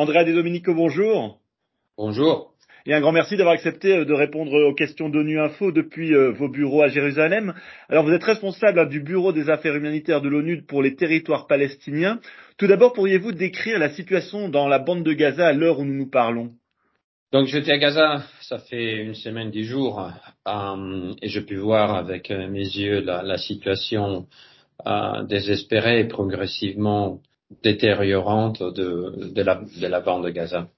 Andrea De Domenico, bonjour. Bonjour. Et un grand merci d'avoir accepté euh, de répondre aux questions d'ONU Info depuis euh, vos bureaux à Jérusalem. Alors vous êtes responsable du Bureau des affaires humanitaires de l'ONU pour les territoires palestiniens. Tout d'abord, pourriez-vous décrire la situation dans la bande de Gaza à l'heure où nous nous parlons? Donc j'étais à Gaza, ça fait une semaine, dix jours, euh, et je pu voir avec mes yeux la, la situation euh, désespérée progressivement détériorante de, de, la, de la bande de Gaza.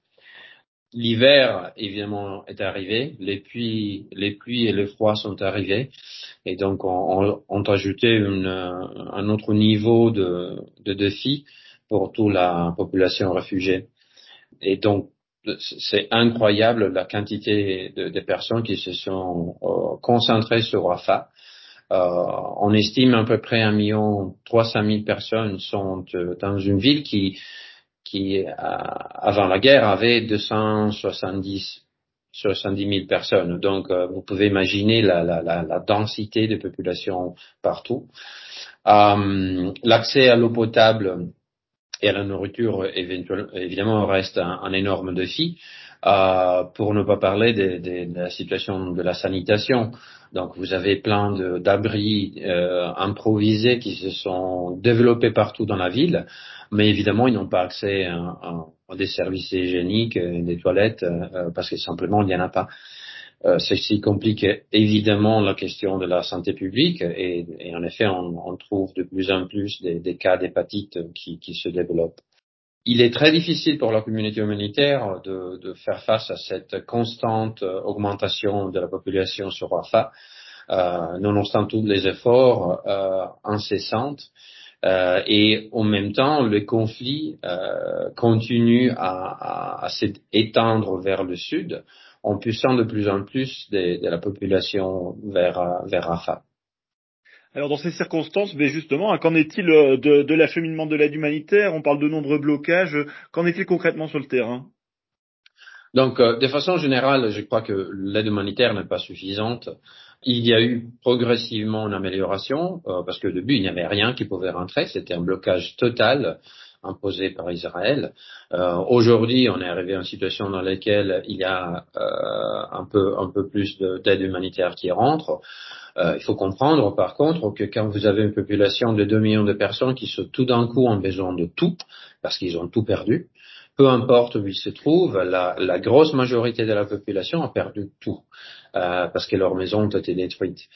L'hiver, évidemment, est arrivé, les pluies, les pluies et le froid sont arrivés, et donc on, on, ajouté une, un autre niveau de, de défi pour toute la population réfugiée. Et donc c'est incroyable la quantité de, de, personnes qui se sont euh, concentrées sur Rafah. Euh, on estime à peu près un million trois cent mille personnes sont euh, dans une ville qui, qui euh, avant la guerre avait 270 70 000 personnes. Donc, euh, vous pouvez imaginer la, la, la, la, densité de population partout. L'accès à l'eau potable et à la nourriture évidemment reste un, énorme défi. Euh, pour ne pas parler de, la situation de la sanitation. Donc vous avez plein d'abris euh, improvisés qui se sont développés partout dans la ville, mais évidemment ils n'ont pas accès à, des services hygiéniques, des toilettes, euh, parce que simplement il n'y en a pas. Euh, ceci complique évidemment la question de la santé publique et, en effet, on, trouve de plus en plus des, cas d'hépatite qui, se développent. Il est très difficile pour la communauté humanitaire de, faire face à cette constante augmentation de la population sur Rafah, euh, nonobstant tous les efforts euh, incessants. Euh, et en même temps, le conflit euh, continue à, à, à s'étendre vers le sud en poussant de plus en plus de, de la population vers, vers Rafah. Alors dans ces circonstances, mais justement, hein, qu'en est-il euh, de, de l'acheminement de l'aide humanitaire? On parle de nombreux blocages. Qu'en est-il concrètement sur le terrain? Donc, euh, de façon générale, je crois que l'aide humanitaire n'est pas suffisante. Il y a eu progressivement une amélioration, euh, parce que au début, il n'y avait rien qui pouvait rentrer. C'était un blocage total imposé par Israël. Euh, Aujourd'hui, on est arrivé à une situation dans laquelle il y a euh, un peu un peu plus d'aide humanitaire qui rentre. Euh, il faut comprendre, par contre, que quand vous avez une population de 2 millions de personnes qui sont tout d'un coup en besoin de tout, parce qu'ils ont tout perdu, peu importe où ils se trouvent, la, grosse majorité de la population a perdu tout, parce que leurs maisons ont été détruites.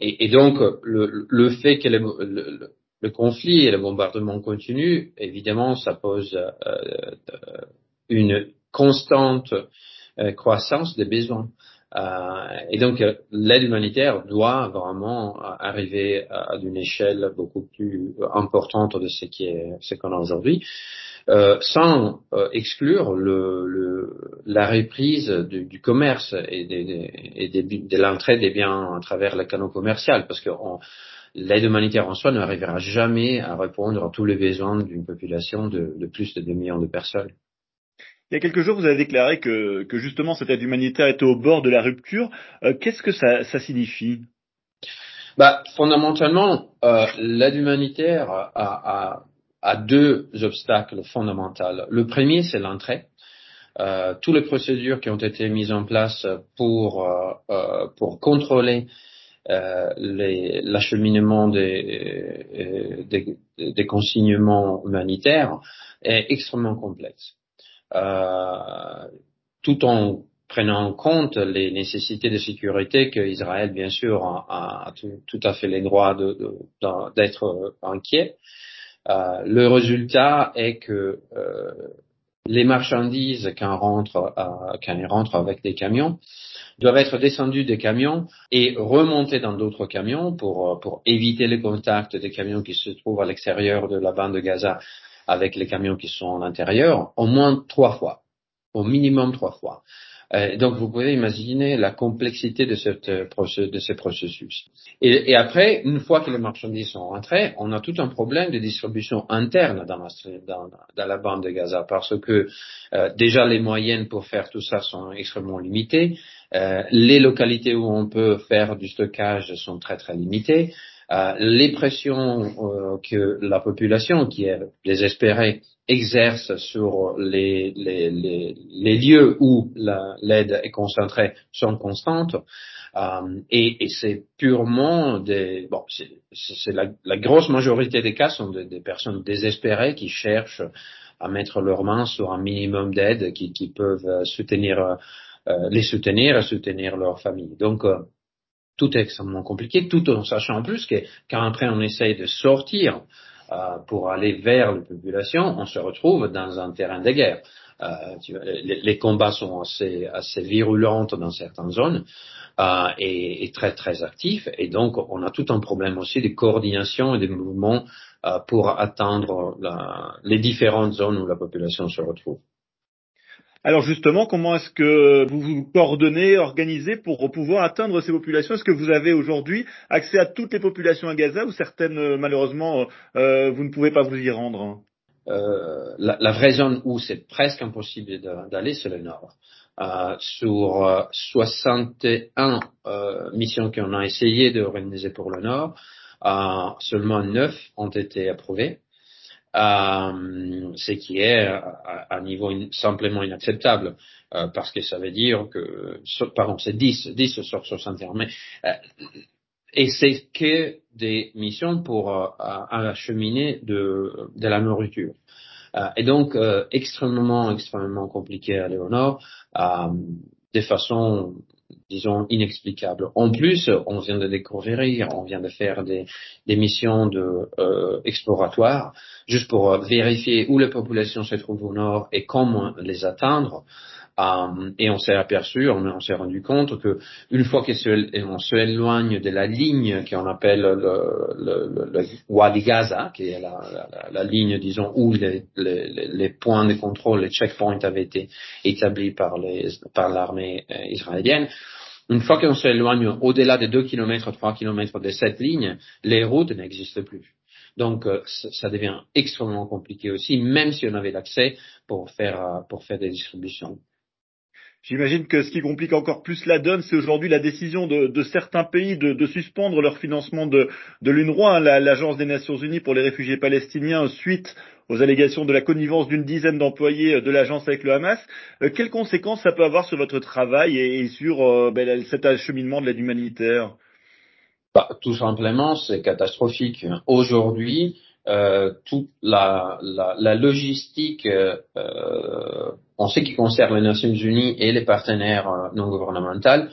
Et, donc, le, fait que le, le, le conflit et le bombardement continu, évidemment, ça pose euh, une constante euh, croissance des besoins. Euh, et donc, l'aide humanitaire doit vraiment arriver à, une échelle beaucoup plus importante de ce qui est ce qu'on a aujourd'hui, euh, sans euh, exclure le, le, la reprise du, commerce et, des, et de l'entrée des biens à travers le canaux commercial, parce que l'aide humanitaire en soi n'arrivera jamais à répondre à tous les besoins d'une population de, de plus de 2 millions de personnes. Il y a quelques jours, vous avez déclaré que, que justement cette aide humanitaire était au bord de la rupture. Euh, Qu'est-ce que ça, ça signifie? Bah, Fondamentalement, euh, l'aide humanitaire a, a, a, deux obstacles fondamentaux. Le premier, c'est l'entrée. Euh, toutes les procédures qui ont été mises en place pour, pour contrôler l'acheminement des, des, consignements humanitaires est extrêmement complexe. Euh, tout en prenant en compte les nécessités de sécurité que Israël, bien sûr, a, tout, à fait les droits d'être inquiet. Euh, le résultat est que euh, les marchandises quand rentre, euh, quand ils rentrent avec des camions doivent être descendues des camions et remontées dans d'autres camions pour, pour éviter le contact des camions qui se trouvent à l'extérieur de la bande de Gaza avec les camions qui sont à l'intérieur, au moins trois fois, au minimum trois fois. Euh, donc vous pouvez imaginer la complexité de, de ces processus. Et, après, une fois que les marchandises sont rentrées, on a tout un problème de distribution interne dans la, bande de Gaza parce que euh, déjà les moyens pour faire tout ça sont extrêmement limités. Euh, les localités où on peut faire du stockage sont très très limitées. Euh, les pressions euh, que la population, qui est désespérée, exerce sur les, lieux où l'aide est concentrée sont constantes. Euh, et, c'est purement des bon, c'est la, grosse majorité des cas sont des, personnes désespérées qui cherchent à mettre leurs mains sur un minimum d'aide qui, peuvent soutenir les soutenir et soutenir leur famille. Donc tout est extrêmement compliqué, tout en sachant en plus que quand après on essaye de sortir euh, pour aller vers les populations, on se retrouve dans un terrain de guerre. Euh, les, les, combats sont assez, assez virulents dans certaines zones euh, et, et, très très actifs, et donc on a tout un problème aussi de coordination et de mouvements euh, pour atteindre la, les différentes zones où la population se retrouve. Alors justement, comment est-ce que vous vous coordonnez, organisez pour pouvoir atteindre ces populations? Est-ce que vous avez aujourd'hui accès à toutes les populations à Gaza ou certaines, euh, malheureusement, euh, vous ne pouvez pas vous y rendre? Euh, la, vraie zone où c'est presque impossible d'aller, c'est le nord. Euh, sur euh, 61 euh, missions qu'on a essayé d'organiser pour le nord, seulement 9 ont été approuvées euh, ce qui est à, un niveau simplement inacceptable, euh, parce que ça veut dire que, pardon, c'est 10, 10 sur 61, mais, euh, et c'est que des missions pour euh, acheminer de, de la nourriture. Euh, et donc, euh, extrêmement, extrêmement compliqué à nord, de façon disons, inexplicable. En plus, on vient de découvrir, on vient de faire des, missions de, euh, exploratoires, juste pour vérifier où les populations se trouvent au nord et comment les atteindre. Euh, et on s'est aperçu, on, s'est rendu compte que une fois qu'on se éloigne de la ligne qu'on appelle le, le, Wadi Gaza, qui est la, ligne, disons, où les, points de contrôle, les checkpoints avaient été établis par l'armée euh, israélienne, une fois qu'on s'éloigne au-delà de 2 km, 3 km de cette ligne, les routes n'existent plus. Donc, euh, ça devient extrêmement compliqué aussi, même si on avait l'accès pour faire, pour faire des distributions. J'imagine que ce qui complique encore plus la donne, c'est aujourd'hui la décision de, de certains pays de, de, suspendre leur financement de, de l'UNRWA, hein, l'Agence des Nations Unies pour les réfugiés palestiniens, suite aux allégations de la connivence d'une dizaine d'employés de l'agence avec le Hamas. Euh, quelles conséquences ça peut avoir sur votre travail et, et sur euh, ben, cet acheminement de l'aide humanitaire? Bah, Tout simplement, c'est catastrophique. Aujourd'hui, euh, toute la, la, la logistique euh, en ce qui concerne les Nations Unies et les partenaires euh, non gouvernementaux,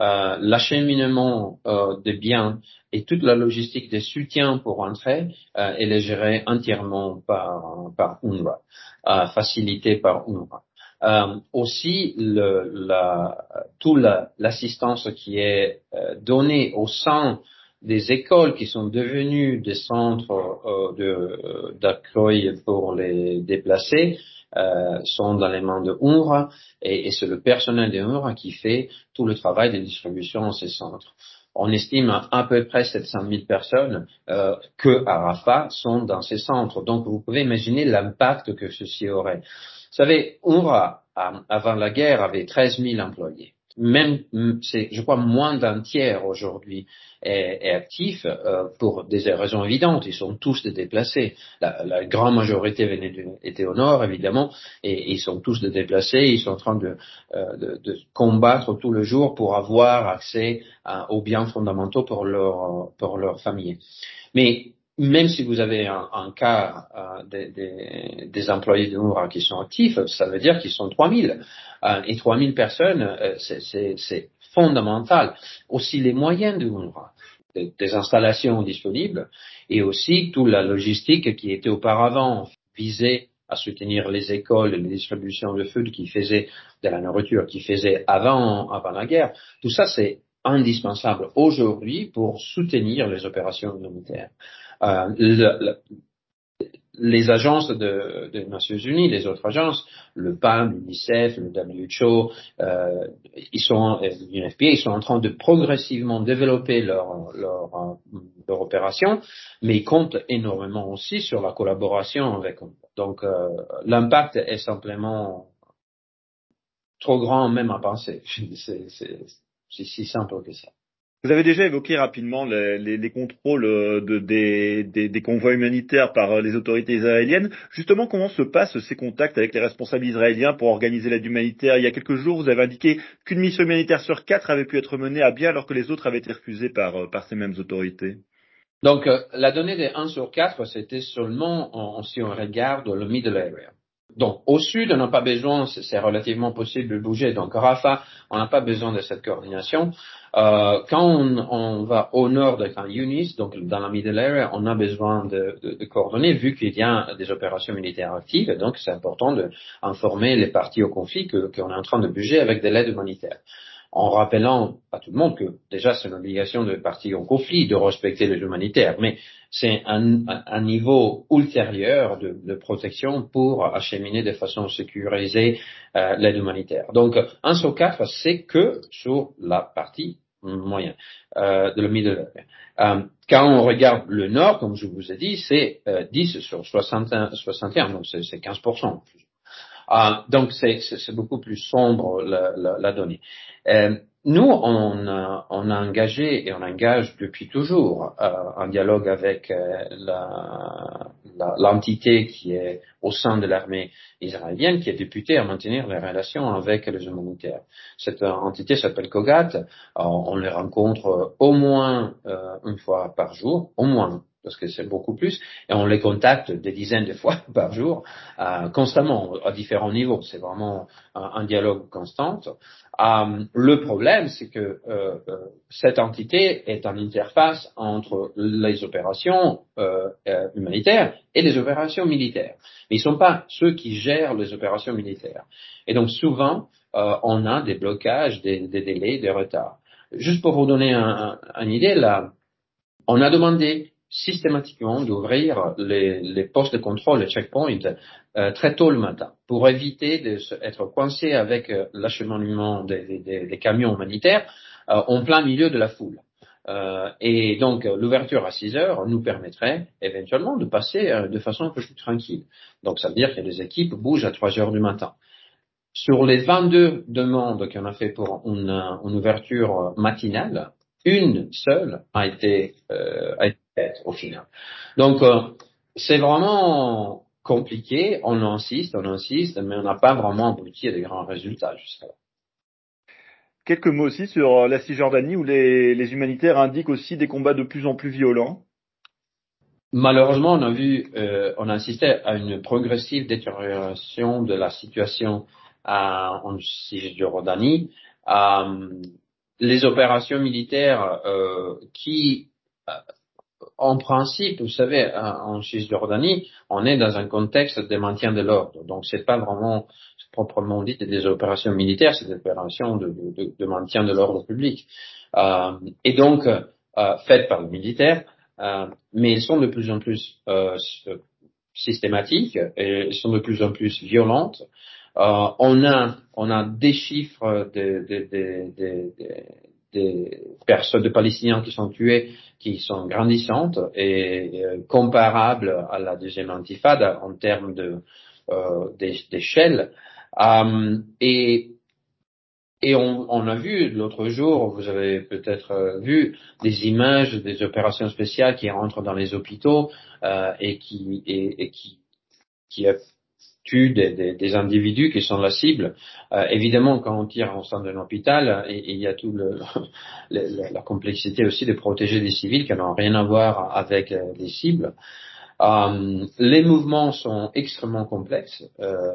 euh, l'acheminement euh, des biens et toute la logistique de soutien pour entrer, euh, elle est gérée entièrement par, par UNRWA, euh, facilitée par UNRWA. Euh, aussi, le, la, toute l'assistance qui est donnée au sein des écoles qui sont devenues des centres d'accueil pour les déplacés, euh, sont dans les mains de UNRWA et, et c'est le personnel de UNRWA qui fait tout le travail de distribution dans ces centres. On estime à, peu près 700 000 personnes euh, que à sont dans ces centres. Donc vous pouvez imaginer l'impact que ceci aurait. Vous savez, UNRWA, avant la guerre, avait 13 000 employés même, c'est, je crois, moins d'un tiers aujourd'hui est, est actif euh, pour des raisons évidentes. Ils sont tous déplacés. La, la grande majorité venait du, était au nord, évidemment, et, ils sont tous déplacés. Ils sont en train de, euh, de, de combattre tout le jour pour avoir accès à, aux biens fondamentaux pour leur, pour leur famille. Mais même si vous avez un, un cas euh, des, des, des, employés de Noura qui sont actifs, ça veut dire qu'ils sont 3000. Euh, et 3000 personnes, euh, c'est fondamental. Aussi les moyens de Noura, des, des, installations disponibles, et aussi toute la logistique qui était auparavant visée à soutenir les écoles, les distributions de food qui faisaient de la nourriture, qui faisaient avant, avant la guerre. Tout ça, c'est indispensable aujourd'hui pour soutenir les opérations humanitaires. Euh, le, les agences des de Nations Unies, les autres agences, le PAM, l'UNICEF, le WHO, euh, ils sont, l'UNFPA, ils sont en train de progressivement développer leur, leur, euh, leur opération, mais ils comptent énormément aussi sur la collaboration avec eux. Donc euh, l'impact est simplement trop grand même à penser. C'est si simple que ça. Vous avez déjà évoqué rapidement les, les, les contrôles euh, de, des, convois humanitaires par euh, les autorités israéliennes. Justement, comment se passent ces contacts avec les responsables israéliens pour organiser l'aide humanitaire? Il y a quelques jours, vous avez indiqué qu'une mission humanitaire sur quatre avait pu être menée à bien alors que les autres avaient été refusées par, euh, ces mêmes autorités. Donc, la donnée des 1 sur 4, c'était seulement en, si on regarde le middle area. Donc, au sud, on n'a pas besoin, c'est relativement possible de bouger. Donc, Rafah, on n'a pas besoin de cette coordination. Euh, quand on, va au nord de Khan Yunis, donc dans la Middle Area, on a besoin de, de, vu qu'il y a des opérations militaires actives. Donc, c'est important d'informer les parties au conflit qu'on est en train de bouger avec de l'aide humanitaire en rappelant à tout le monde que déjà c'est une obligation de parties en conflit de respecter les humanitaires, mais c'est un, un, niveau ultérieur de, de, protection pour acheminer de façon sécurisée euh, l'aide humanitaire. Donc un sur quatre, c'est que sur la partie moyenne euh, de la middle euh, quand on regarde le nord, comme je vous ai dit, c'est 10 euh, sur 61, 61 donc c'est 15%. Ah, donc c'est beaucoup plus sombre la, donnée. Euh, nous, on a, on a, engagé et on engage depuis toujours euh, un dialogue avec euh, l'entité qui est au sein de l'armée israélienne, qui est députée à maintenir les relations avec les humanitaires. Cette entité s'appelle Kogat. on les rencontre au moins une fois par jour, au moins parce que c'est beaucoup plus, et on les contacte des dizaines de fois par jour, euh, constamment, à différents niveaux. C'est vraiment un, dialogue constant. Euh, le problème, c'est que euh, cette entité est une interface entre les opérations humanitaires et les opérations militaires. Mais ils ne sont pas ceux qui gèrent les opérations militaires. Et donc souvent, on a des blocages, des, délais, des retards. Juste pour vous donner un, une idée, là, on a demandé systématiquement d'ouvrir les, les, postes de contrôle, les checkpoints, euh, très tôt le matin, pour éviter d'être coincé avec euh, l'acheminement des, des, des, camions humanitaires euh, en plein milieu de la foule. Euh, et donc l'ouverture à 6 heures nous permettrait éventuellement de passer euh, de façon un peu plus tranquille. Donc ça veut dire que les équipes bougent à 3 heures du matin. Sur les 22 demandes qu'on a fait pour une, une ouverture matinale, une seule a été, euh, a été au final. Donc, euh, c'est vraiment compliqué. On insiste, on insiste, mais on n'a pas vraiment abouti à des grands résultats jusqu'à là. Quelques mots aussi sur euh, la Cisjordanie où les, les, humanitaires indiquent aussi des combats de plus en plus violents. Malheureusement, on a vu, euh, on a assisté à une progressive détérioration de la situation à, en Cisjordanie. Euh, les opérations militaires euh, qui, euh, en principe, vous savez, en Cisjordanie, on est dans un contexte de maintien de l'ordre. Donc, c'est pas vraiment proprement dit des opérations militaires, c'est des opérations de, de, de maintien de l'ordre public. Euh, et donc, euh, faites par les militaires, euh, mais elles sont de plus en plus systématiques et elles sont de plus en plus violentes. Euh, on a on a des chiffres de, de, de, des personnes de Palestiniens qui sont tués qui sont grandissantes et euh, comparables à la deuxième intifada en termes de euh, d'échelle. Euh, et et on, on, a vu l'autre jour, vous avez peut-être euh, vu des images des opérations spéciales qui rentrent dans les hôpitaux euh, et qui et, et qui qui des, individus qui sont la cible. Euh, évidemment, quand on tire en sein d'un hôpital, il, y a tout le, le, la complexité aussi de protéger des civils qui n'ont rien à voir avec euh, les cibles. Euh, les mouvements sont extrêmement complexes. Euh,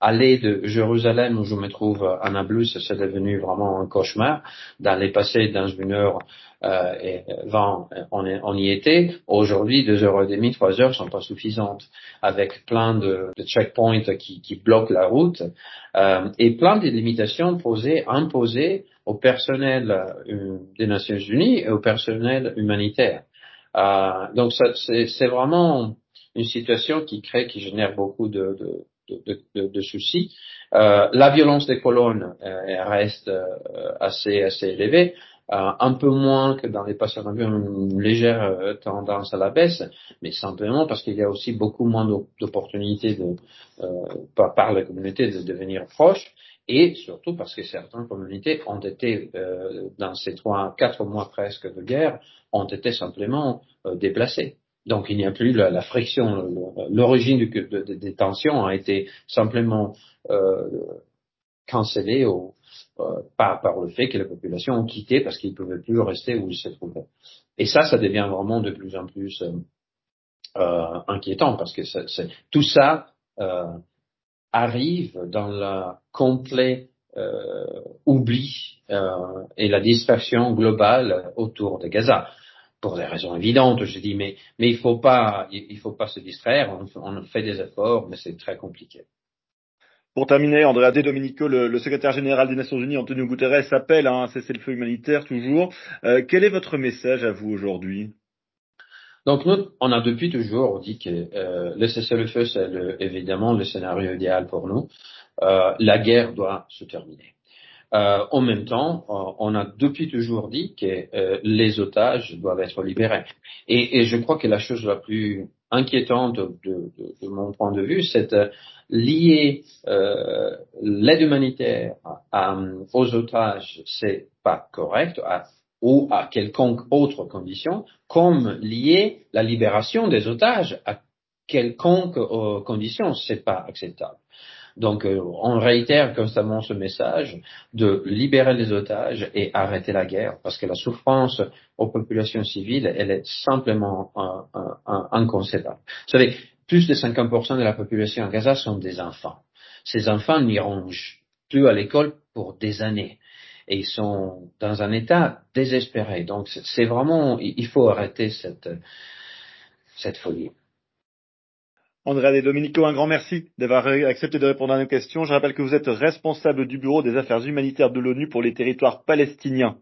aller de Jérusalem où je me trouve à Nablus, c'est devenu vraiment un cauchemar. D'aller passer dans une heure euh, et 20, on, y était. Aujourd'hui, deux heures et demie, trois heures sont pas suffisantes, avec plein de, checkpoints qui, qui, bloquent la route euh, et plein de limitations posées, imposées au personnel euh, des Nations Unies et au personnel humanitaire. Euh, donc, c'est vraiment une situation qui crée, qui génère beaucoup de, de de, de, de soucis. Euh, la violence des colonnes euh, reste euh, assez assez élevée. un peu moins que dans les passés, on a vu une légère tendance à la baisse, mais simplement parce qu'il y a aussi beaucoup moins d'opportunités par, par la communauté de devenir proche et surtout parce que certaines communautés ont été, euh, dans ces trois, quatre mois presque de guerre, ont été simplement euh, déplacées. Donc il n'y a plus la, friction, l'origine des tensions a été simplement euh, cancellée euh, par, le fait que les populations ont quitté parce qu'ils ne pouvaient plus rester où ils se trouvaient. Et ça, ça devient vraiment de plus en plus inquiétant parce que tout ça arrive dans le complet euh, oubli euh, et la distraction globale autour de Gaza. Pour des raisons évidentes, je dis, mais, mais il faut pas, il, faut pas se distraire. On, fait des efforts, mais c'est très compliqué. Pour terminer, Andrea De Domenico, le, secrétaire général des Nations Unies, Antonio Guterres, appelle à un cessez-le-feu humanitaire toujours. Euh, quel est votre message à vous aujourd'hui? Donc nous, on a depuis toujours dit que euh, le cessez-le-feu, c'est évidemment le scénario idéal pour nous. Euh, la guerre doit se terminer. Euh, en même temps, euh, on a depuis toujours dit que euh, les otages doivent être libérés. Et, je crois que la chose la plus inquiétante de, mon point de vue, c'est lier l'aide humanitaire aux otages, c'est pas correct. Ou à quelconque autre condition, comme lier la libération des otages à quelconque euh, condition, c'est pas acceptable. Donc, euh, on réitère constamment ce message de libérer les otages et arrêter la guerre, parce que la souffrance aux populations civiles, elle est simplement inconcevable. Vous savez, plus de 50% de la population à Gaza sont des enfants. Ces enfants n'iront plus à l'école pour des années et ils sont dans un état désespéré. Donc c'est vraiment, il faut arrêter cette, cette folie. André Domenico, un grand merci d'avoir accepté de répondre à nos questions. Je rappelle que vous êtes responsable du Bureau des affaires humanitaires de l'ONU pour les territoires palestiniens.